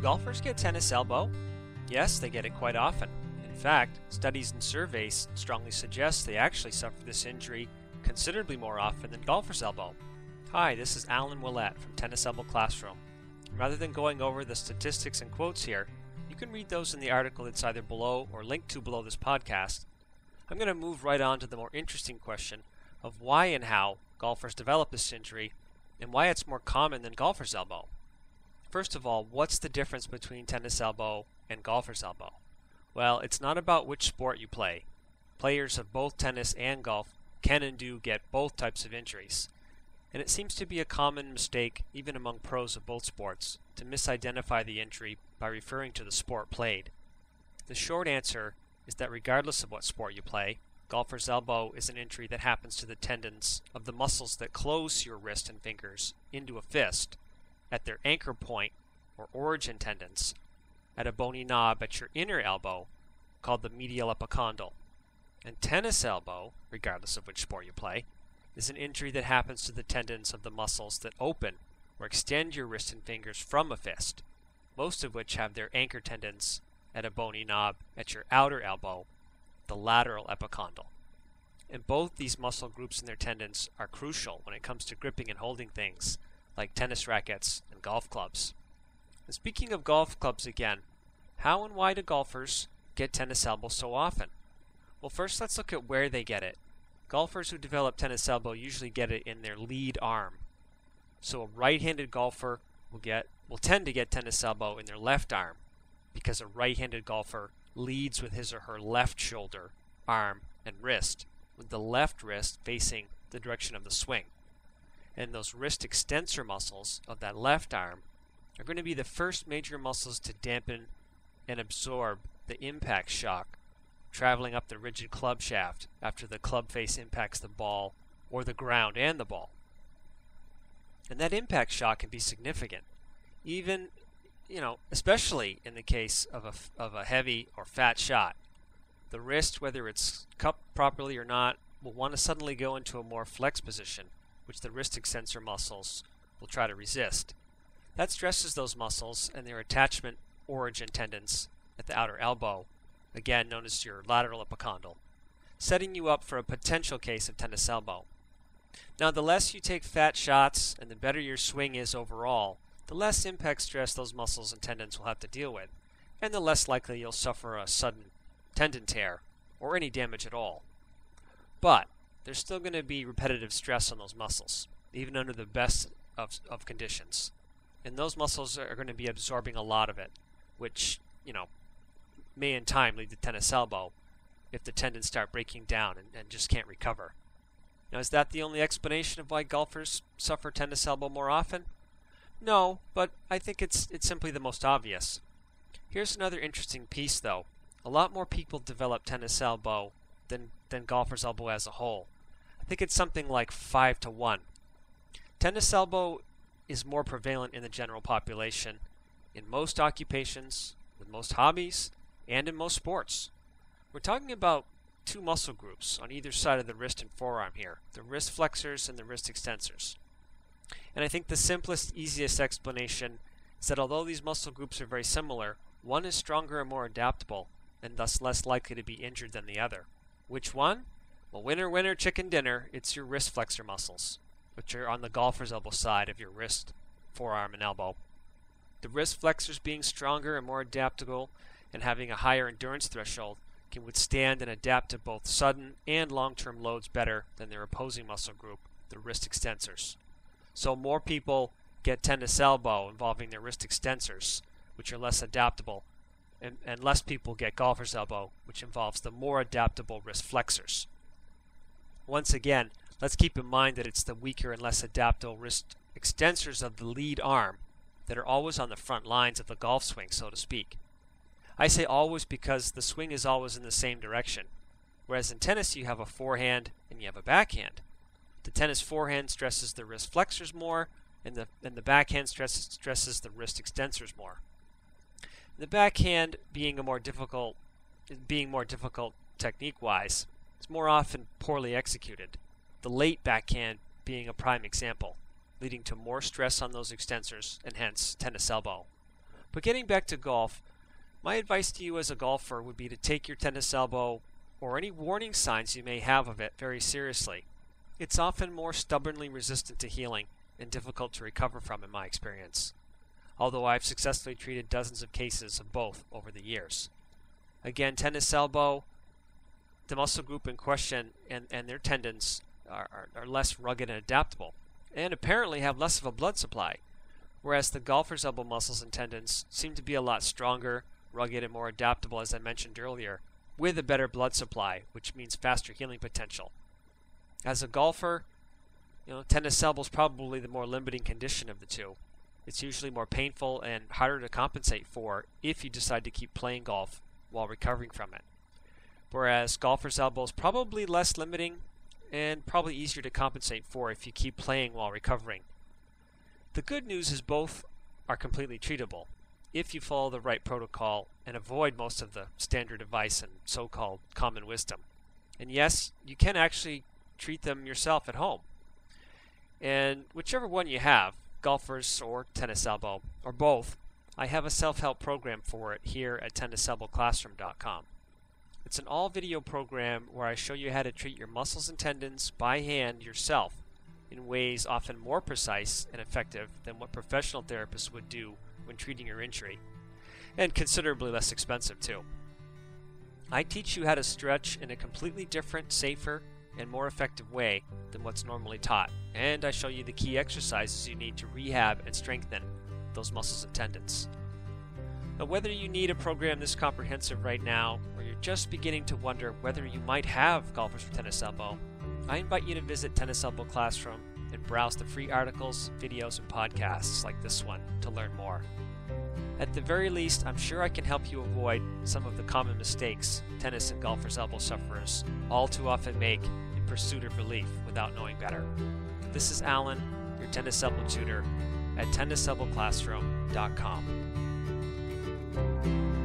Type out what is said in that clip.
golfers get tennis elbow? Yes, they get it quite often. In fact, studies and surveys strongly suggest they actually suffer this injury considerably more often than golfer's elbow. Hi, this is Allen Willette from Tennis Elbow Classroom. Rather than going over the statistics and quotes here, you can read those in the article that's either below or linked to below this podcast. I'm going to move right on to the more interesting question of why and how golfers develop this injury and why it's more common than golfer's elbow. First of all, what's the difference between tennis elbow and golfer's elbow? Well, it's not about which sport you play. Players of both tennis and golf can and do get both types of injuries. And it seems to be a common mistake, even among pros of both sports, to misidentify the injury by referring to the sport played. The short answer is that regardless of what sport you play, golfer's elbow is an injury that happens to the tendons of the muscles that close your wrist and fingers into a fist at their anchor point or origin tendons at a bony knob at your inner elbow called the medial epicondyle. And tennis elbow, regardless of which sport you play, is an injury that happens to the tendons of the muscles that open or extend your wrist and fingers from a fist, most of which have their anchor tendons at a bony knob at your outer elbow, the lateral epicondyle. And both these muscle groups and their tendons are crucial when it comes to gripping and holding things like tennis rackets and golf clubs. And speaking of golf clubs again, how and why do golfers get tennis elbow so often? Well, first let's look at where they get it. Golfers who develop tennis elbow usually get it in their lead arm. So a right-handed golfer will get will tend to get tennis elbow in their left arm because a right-handed golfer leads with his or her left shoulder, arm, and wrist, with the left wrist facing the direction of the swing and those wrist extensor muscles of that left arm are going to be the first major muscles to dampen and absorb the impact shock traveling up the rigid club shaft after the club face impacts the ball or the ground and the ball. And that impact shock can be significant, even, you know, especially in the case of a, of a heavy or fat shot. The wrist, whether it's cupped properly or not, will want to suddenly go into a more flex position which the wrist extensor muscles will try to resist. That stresses those muscles and their attachment origin tendons at the outer elbow, again known as your lateral epicondyle, setting you up for a potential case of tennis elbow. Now, the less you take fat shots and the better your swing is overall, the less impact stress those muscles and tendons will have to deal with, and the less likely you'll suffer a sudden tendon tear or any damage at all. But there's still going to be repetitive stress on those muscles, even under the best of, of conditions. And those muscles are going to be absorbing a lot of it, which, you know, may in time lead to tennis elbow if the tendons start breaking down and, and just can't recover. Now, is that the only explanation of why golfers suffer tennis elbow more often? No, but I think it's it's simply the most obvious. Here's another interesting piece though. A lot more people develop tennis elbow than, than golfer's elbow as a whole. I think it's something like 5 to 1. Tennis elbow is more prevalent in the general population in most occupations, with most hobbies, and in most sports. We're talking about two muscle groups on either side of the wrist and forearm here the wrist flexors and the wrist extensors. And I think the simplest, easiest explanation is that although these muscle groups are very similar, one is stronger and more adaptable, and thus less likely to be injured than the other. Which one? Well, winner, winner, chicken dinner, it's your wrist flexor muscles, which are on the golfer's elbow side of your wrist, forearm, and elbow. The wrist flexors being stronger and more adaptable and having a higher endurance threshold can withstand and adapt to both sudden and long term loads better than their opposing muscle group, the wrist extensors. So, more people get tennis elbow involving their wrist extensors, which are less adaptable, and, and less people get golfer's elbow, which involves the more adaptable wrist flexors. Once again, let's keep in mind that it's the weaker and less adaptable wrist extensors of the lead arm that are always on the front lines of the golf swing, so to speak. I say always because the swing is always in the same direction, whereas in tennis you have a forehand and you have a backhand. The tennis forehand stresses the wrist flexors more, and the, and the backhand stresses, stresses the wrist extensors more. The backhand being a more difficult being more difficult technique wise is more often poorly executed. The late backhand being a prime example, leading to more stress on those extensors and hence tennis elbow. But getting back to golf, my advice to you as a golfer would be to take your tennis elbow or any warning signs you may have of it very seriously. It's often more stubbornly resistant to healing and difficult to recover from, in my experience, although I've successfully treated dozens of cases of both over the years. Again, tennis elbow, the muscle group in question and, and their tendons are, are, are less rugged and adaptable, and apparently have less of a blood supply, whereas the golfer's elbow muscles and tendons seem to be a lot stronger, rugged, and more adaptable, as I mentioned earlier, with a better blood supply, which means faster healing potential. As a golfer, you know, tennis elbow is probably the more limiting condition of the two. It's usually more painful and harder to compensate for if you decide to keep playing golf while recovering from it. Whereas golfer's elbow is probably less limiting and probably easier to compensate for if you keep playing while recovering. The good news is both are completely treatable if you follow the right protocol and avoid most of the standard advice and so called common wisdom. And yes, you can actually treat them yourself at home. And whichever one you have, golfers or tennis elbow, or both, I have a self help program for it here at tenniselbowclassroom.com. It's an all video program where I show you how to treat your muscles and tendons by hand yourself in ways often more precise and effective than what professional therapists would do when treating your injury, and considerably less expensive too. I teach you how to stretch in a completely different, safer, and more effective way than what's normally taught, and I show you the key exercises you need to rehab and strengthen those muscles and tendons. Now, whether you need a program this comprehensive right now, or you're just beginning to wonder whether you might have Golfers for Tennis Elbow, I invite you to visit Tennis Elbow Classroom and browse the free articles, videos, and podcasts like this one to learn more. At the very least, I'm sure I can help you avoid some of the common mistakes tennis and golfers' elbow sufferers all too often make pursuit of relief without knowing better. This is Allen, your tennis elbow tutor at tenniselbowclassroom.com.